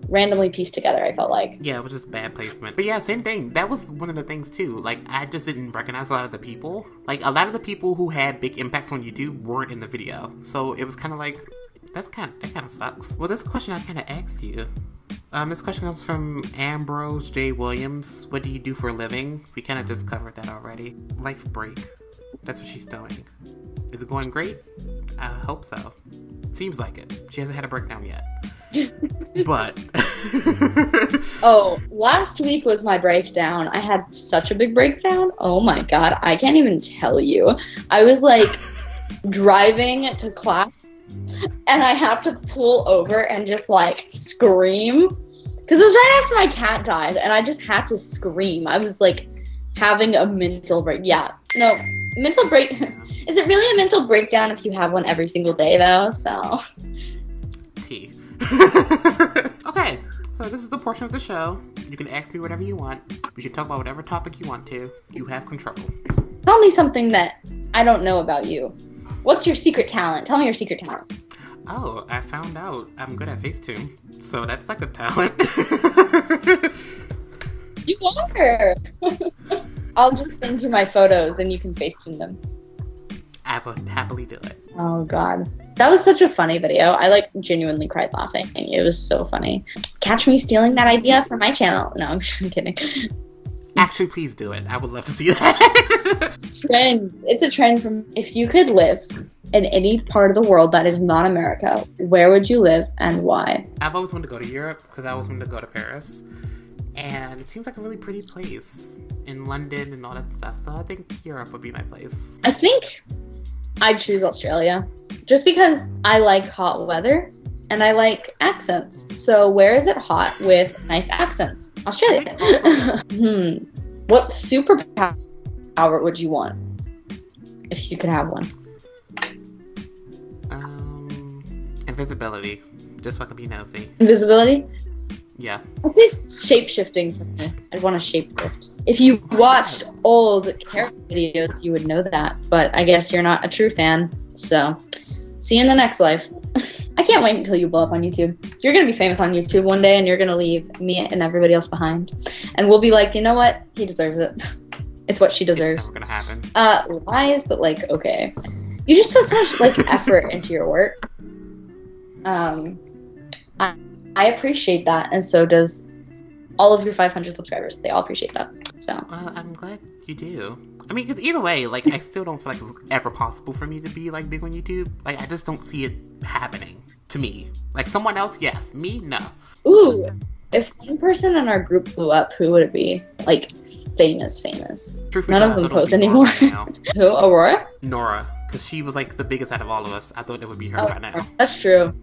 randomly pieced together. I felt like. Yeah, it was just bad placement. But yeah, same thing. That was one of the things too. Like I just didn't recognize a lot of the people. Like a lot of the people who had big impacts on YouTube weren't in the video. So it was kind of like that's kind of that kind of sucks. Well, this question I kind of asked you. Um, this question comes from Ambrose J. Williams. What do you do for a living? We kind of just covered that already. Life break. That's what she's doing. Is it going great? I hope so. Seems like it. She hasn't had a breakdown yet. But oh, last week was my breakdown. I had such a big breakdown. Oh my god, I can't even tell you. I was like driving to class and I have to pull over and just like scream because it was right after my cat died, and I just had to scream. I was like having a mental break. Yeah, no, mental break. Is it really a mental breakdown if you have one every single day though? So. T. okay, so this is the portion of the show. You can ask me whatever you want. We can talk about whatever topic you want to. You have control. Tell me something that I don't know about you. What's your secret talent? Tell me your secret talent. Oh, I found out I'm good at Facetune. So that's like a talent. you are. I'll just send you my photos and you can Facetune them. I would happily do it. Oh god. That was such a funny video. I like genuinely cried laughing. It was so funny. Catch me stealing that idea for my channel. No, I'm kidding. Actually, please do it. I would love to see that. trend. It's a trend from if you could live in any part of the world that is not America, where would you live and why? I've always wanted to go to Europe because I always wanted to go to Paris. And it seems like a really pretty place in London and all that stuff. So I think Europe would be my place. I think I'd choose Australia just because I like hot weather and I like accents. So where is it hot with nice accents? Australia. hmm. What superpower would you want if you could have one? Um, invisibility, just so I can be nosy. Invisibility. Yeah. I'd say shape shifting for me. I'd want to shapeshift. If you watched old character videos, you would know that. But I guess you're not a true fan. So, see you in the next life. I can't wait until you blow up on YouTube. You're gonna be famous on YouTube one day, and you're gonna leave me and everybody else behind. And we'll be like, you know what? He deserves it. It's what she deserves. It's gonna happen. Uh, lies, but like, okay. You just put so much like effort into your work. Um, I, I appreciate that, and so does all of your 500 subscribers. They all appreciate that. So. Uh, I'm glad you do. I mean, because either way, like, I still don't feel like it's ever possible for me to be like big on YouTube. Like, I just don't see it happening to me. Like, someone else, yes. Me, no. Ooh, if one person in our group blew up, who would it be? Like, famous, famous. Truth None of them post anymore. Who? Aurora? Nora, because she was like the biggest out of all of us. I thought it would be her oh, by now. That's true.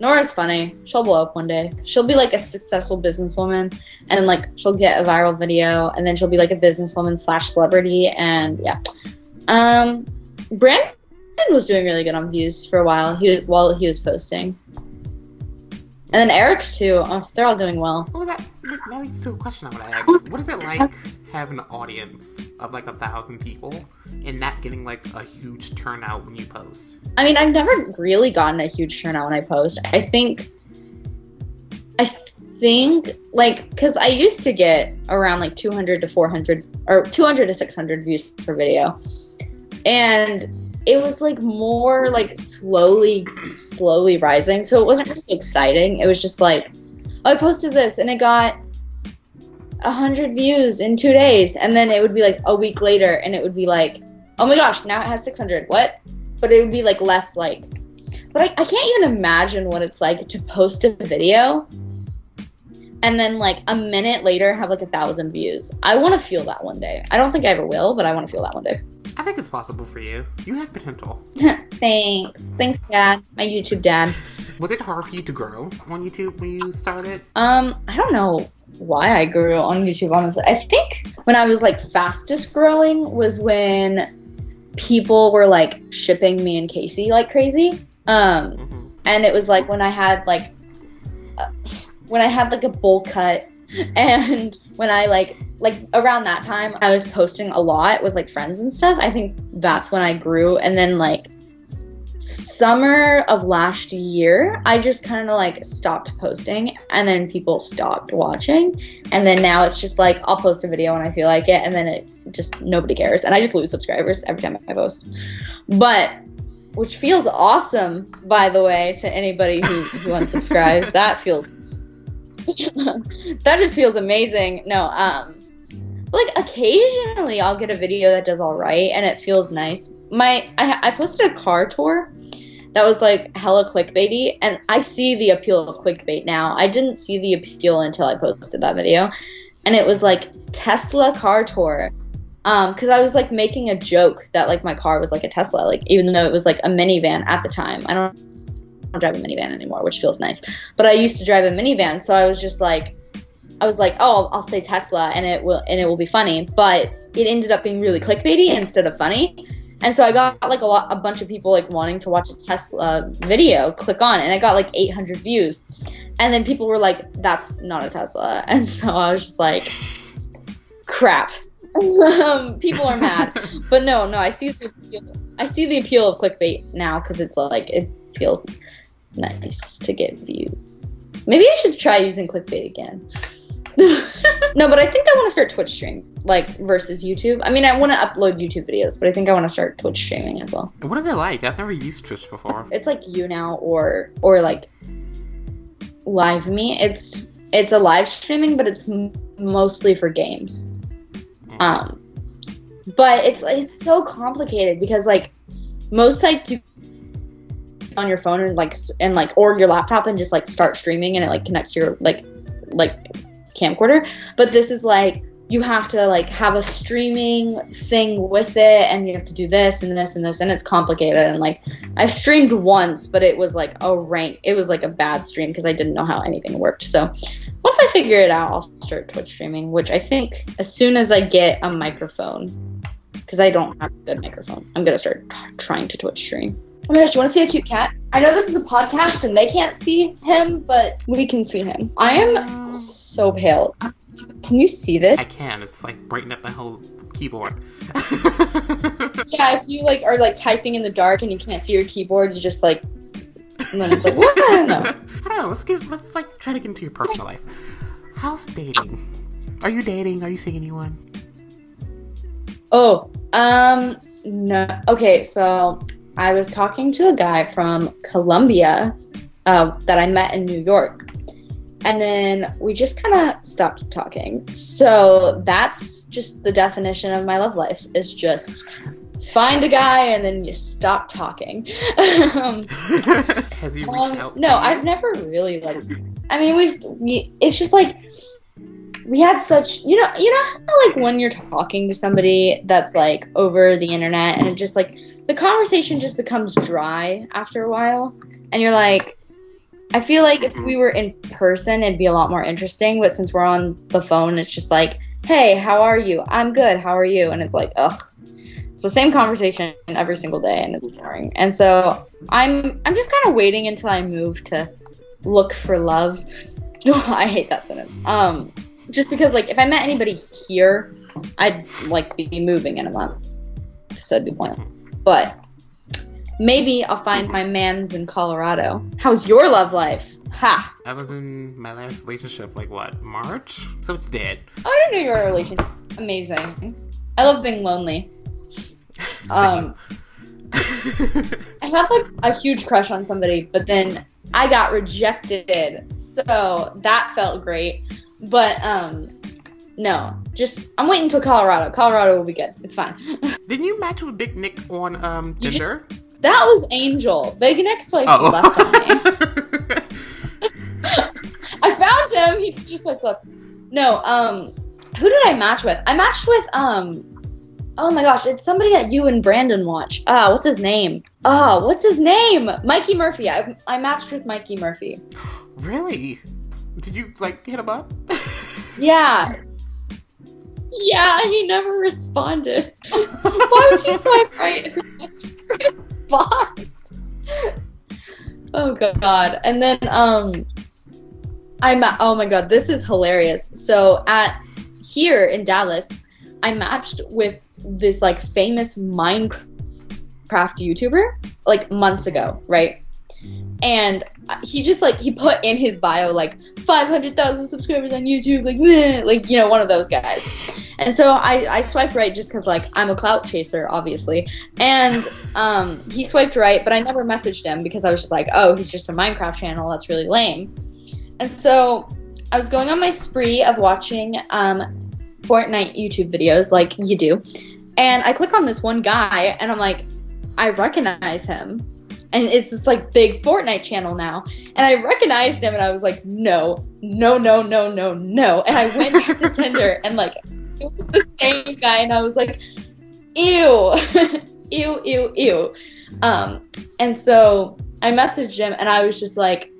Nora's funny. She'll blow up one day. She'll be like a successful businesswoman, and like she'll get a viral video, and then she'll be like a businesswoman slash celebrity, and yeah. Um, Brandon was doing really good on views for a while. He while he was posting. And then Eric too. Oh, they're all doing well. That? That leads to a question I want to ask. What is it like having an audience of like a thousand people and not getting like a huge turnout when you post? I mean, I've never really gotten a huge turnout when I post. I think, I think like because I used to get around like 200 to 400 or 200 to 600 views per video, and it was like more like slowly slowly rising so it wasn't really exciting it was just like i posted this and it got a 100 views in two days and then it would be like a week later and it would be like oh my gosh now it has 600 what but it would be like less like but I, I can't even imagine what it's like to post a video and then like a minute later have like a thousand views i want to feel that one day i don't think i ever will but i want to feel that one day I think it's possible for you. You have potential. Thanks. Thanks, Dad. My YouTube dad. Was it hard for you to grow on YouTube when you started? Um, I don't know why I grew on YouTube, honestly. I think when I was like fastest growing was when people were like shipping me and Casey like crazy. Um, mm-hmm. and it was like when I had like, uh, when I had like a bowl cut and when I like like around that time I was posting a lot with like friends and stuff. I think that's when I grew and then like summer of last year, I just kind of like stopped posting and then people stopped watching. And then now it's just like I'll post a video when I feel like it and then it just nobody cares. And I just lose subscribers every time I post. But which feels awesome, by the way, to anybody who, who unsubscribes. that feels that just feels amazing. No, um like occasionally I'll get a video that does all right and it feels nice. My I, I posted a car tour that was like hella clickbaity and I see the appeal of clickbait now. I didn't see the appeal until I posted that video. And it was like Tesla car tour. Um, cause I was like making a joke that like my car was like a Tesla, like even though it was like a minivan at the time. I don't, I don't drive a minivan anymore, which feels nice. But I used to drive a minivan, so I was just like, I was like, oh, I'll say Tesla and it will and it will be funny. But it ended up being really clickbaity instead of funny. And so I got like a lot, a bunch of people like wanting to watch a Tesla video. Click on, and I got like 800 views. And then people were like, "That's not a Tesla," and so I was just like, "Crap." um, people are mad, but no, no, I see the appeal, I see the appeal of clickbait now because it's like it feels nice to get views. Maybe I should try using clickbait again. No, but I think I want to start Twitch streaming, like versus YouTube. I mean, I want to upload YouTube videos, but I think I want to start Twitch streaming as well. What is it like? I've never used Twitch before. It's like YouNow or or like Live Me. It's it's a live streaming, but it's m- mostly for games. Um, but it's it's so complicated because like most sites you on your phone and like and like or your laptop and just like start streaming and it like connects to your like like camcorder. But this is like you have to like have a streaming thing with it and you have to do this and this and this and it's complicated and like I've streamed once but it was like a rank it was like a bad stream because I didn't know how anything worked. So once I figure it out, I'll start Twitch streaming, which I think as soon as I get a microphone because I don't have a good microphone, I'm gonna start trying to Twitch stream. Oh my gosh, you want to see a cute cat? I know this is a podcast and they can't see him, but we can see him. I am so pale. Can you see this? I can. It's like brightening up my whole keyboard. yeah, if you like are like typing in the dark and you can't see your keyboard, you just like and then it's like what? I don't know. I don't know. Let's get let's like try to get into your personal life. How's dating? Are you dating? Are you seeing anyone? Oh, um, no. Okay, so I was talking to a guy from Colombia uh, that I met in New York. And then we just kind of stopped talking. So that's just the definition of my love life is just find a guy and then you stop talking. um, Has he reached um, out? no, I've never really like. I mean, we've we. It's just like we had such you know you know how like when you're talking to somebody that's like over the internet and it just like the conversation just becomes dry after a while and you're like i feel like if we were in person it'd be a lot more interesting but since we're on the phone it's just like hey how are you? I'm good. How are you? And it's like ugh. It's the same conversation every single day and it's boring. And so i'm i'm just kind of waiting until i move to look for love. I hate that sentence. Um just because like if i met anybody here i'd like be moving in a month. So it'd be pointless but maybe I'll find my man's in Colorado. How's your love life? Ha! I was in my last relationship like what March, so it's dead. Oh, I didn't know you were in a relationship. Amazing. I love being lonely. Um, I had like a huge crush on somebody, but then I got rejected, so that felt great. But um, no, just I'm waiting until Colorado. Colorado will be good. It's fine. Didn't you match with Big Nick on um just- Tinder? that was Angel. Big Nick swiped Oh. left on me. I found him. He just swiped left. No, um, who did I match with? I matched with um. Oh my gosh, it's somebody that you and Brandon watch. Ah, what's his name? Ah, what's his name? Mikey Murphy. I, I matched with Mikey Murphy. really? Did you like hit him up? Yeah. Yeah, he never responded. Why would you swipe right? Respond. Oh god. And then um I'm oh my god, this is hilarious. So at here in Dallas, I matched with this like famous Minecraft YouTuber like months ago, right? And he just like he put in his bio like 500,000 subscribers on YouTube, like like you know one of those guys. And so I I swiped right just because like I'm a clout chaser, obviously. And um, he swiped right, but I never messaged him because I was just like, oh, he's just a Minecraft channel. That's really lame. And so I was going on my spree of watching um, Fortnite YouTube videos, like you do. And I click on this one guy, and I'm like, I recognize him and it's this like big Fortnite channel now. And I recognized him and I was like, no, no, no, no, no, no. And I went back to Tinder and like it was the same guy and I was like, ew, ew, ew, ew. Um, and so I messaged him and I was just like,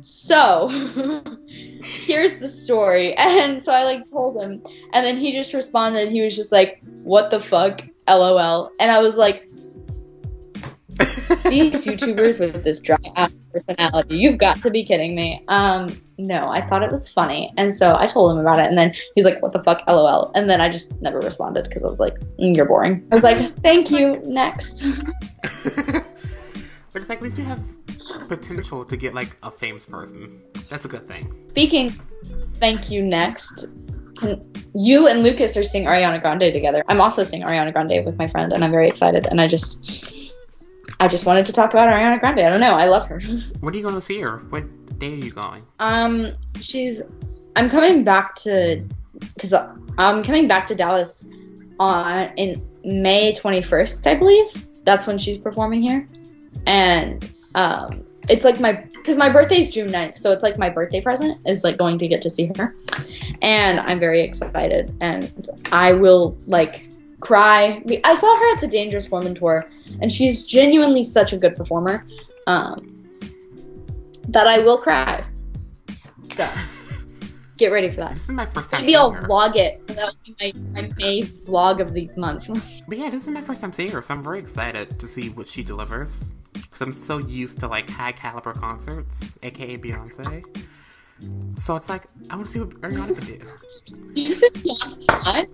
so here's the story. And so I like told him and then he just responded, and he was just like, what the fuck? LOL. And I was like, these YouTubers with this dry ass personality. You've got to be kidding me. Um, no, I thought it was funny, and so I told him about it, and then he's like, "What the fuck, lol," and then I just never responded because I was like, mm, "You're boring." I was like, "Thank you, next." but it's like at least you have potential to get like a famous person. That's a good thing. Speaking, thank you, next. Can, you and Lucas are seeing Ariana Grande together. I'm also seeing Ariana Grande with my friend, and I'm very excited. And I just I just wanted to talk about Ariana Grande. I don't know. I love her. When are you going to see her? What day are you going? Um, she's. I'm coming back to because I'm coming back to Dallas on in May 21st, I believe. That's when she's performing here, and um, it's like my because my birthday is June 9th, so it's like my birthday present is like going to get to see her, and I'm very excited, and I will like cry. I saw her at the Dangerous Woman tour, and she's genuinely such a good performer um, that I will cry. So get ready for that. This is my first time. Maybe I'll her. vlog it, so that will be my, my May vlog of the month. but yeah, this is my first time seeing her, so I'm very excited to see what she delivers. Because I'm so used to like high caliber concerts, aka Beyonce. So it's like I want to see what Ariana can do. You said Beyonce live?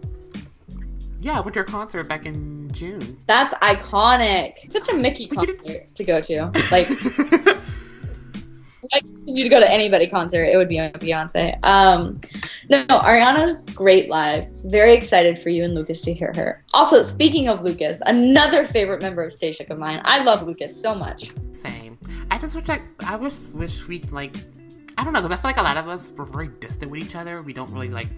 Yeah, I went to her concert back in June. That's iconic. Such a Mickey concert to go to. Like, I you to go to anybody concert, it would be a Beyonce. Um, no, no, Ariana's great live. Very excited for you and Lucas to hear her. Also, speaking of Lucas, another favorite member of Stay Shook of mine. I love Lucas so much. Same. I just wish I, I wish wish we like I don't know because I feel like a lot of us we're very distant with each other. We don't really like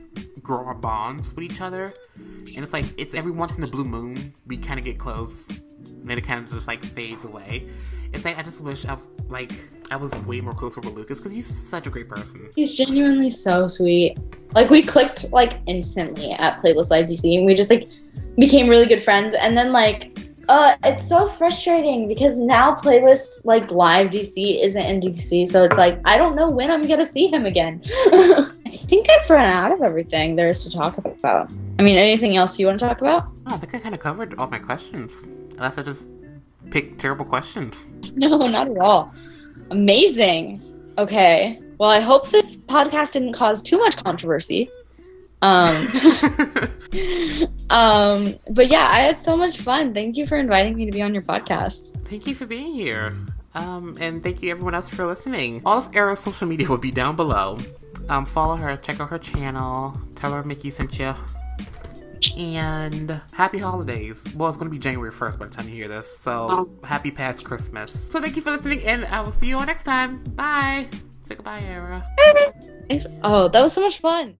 grow our bonds with each other, and it's like it's every once in the blue moon we kind of get close, and then it kind of just like fades away. It's like I just wish I like I was way more closer with Lucas because he's such a great person. He's genuinely so sweet. Like we clicked like instantly at Playlist Live DC, and we just like became really good friends. And then like uh, it's so frustrating because now playlist like live DC isn't in DC, so it's like I don't know when I'm gonna see him again. I think I've run out of everything there is to talk about. I mean, anything else you want to talk about? Oh, I think I kind of covered all my questions, unless I just picked terrible questions. No, not at all. Amazing. Okay. Well, I hope this podcast didn't cause too much controversy. Um, um, but yeah, I had so much fun. Thank you for inviting me to be on your podcast. Thank you for being here. Um, and thank you everyone else for listening. All of Era's social media will be down below. Um, follow her, check out her channel, tell her Mickey sent you. And happy holidays. Well, it's going to be January 1st by the time you hear this. So oh. happy past Christmas. So thank you for listening, and I will see you all next time. Bye. Say goodbye, Era. oh, that was so much fun.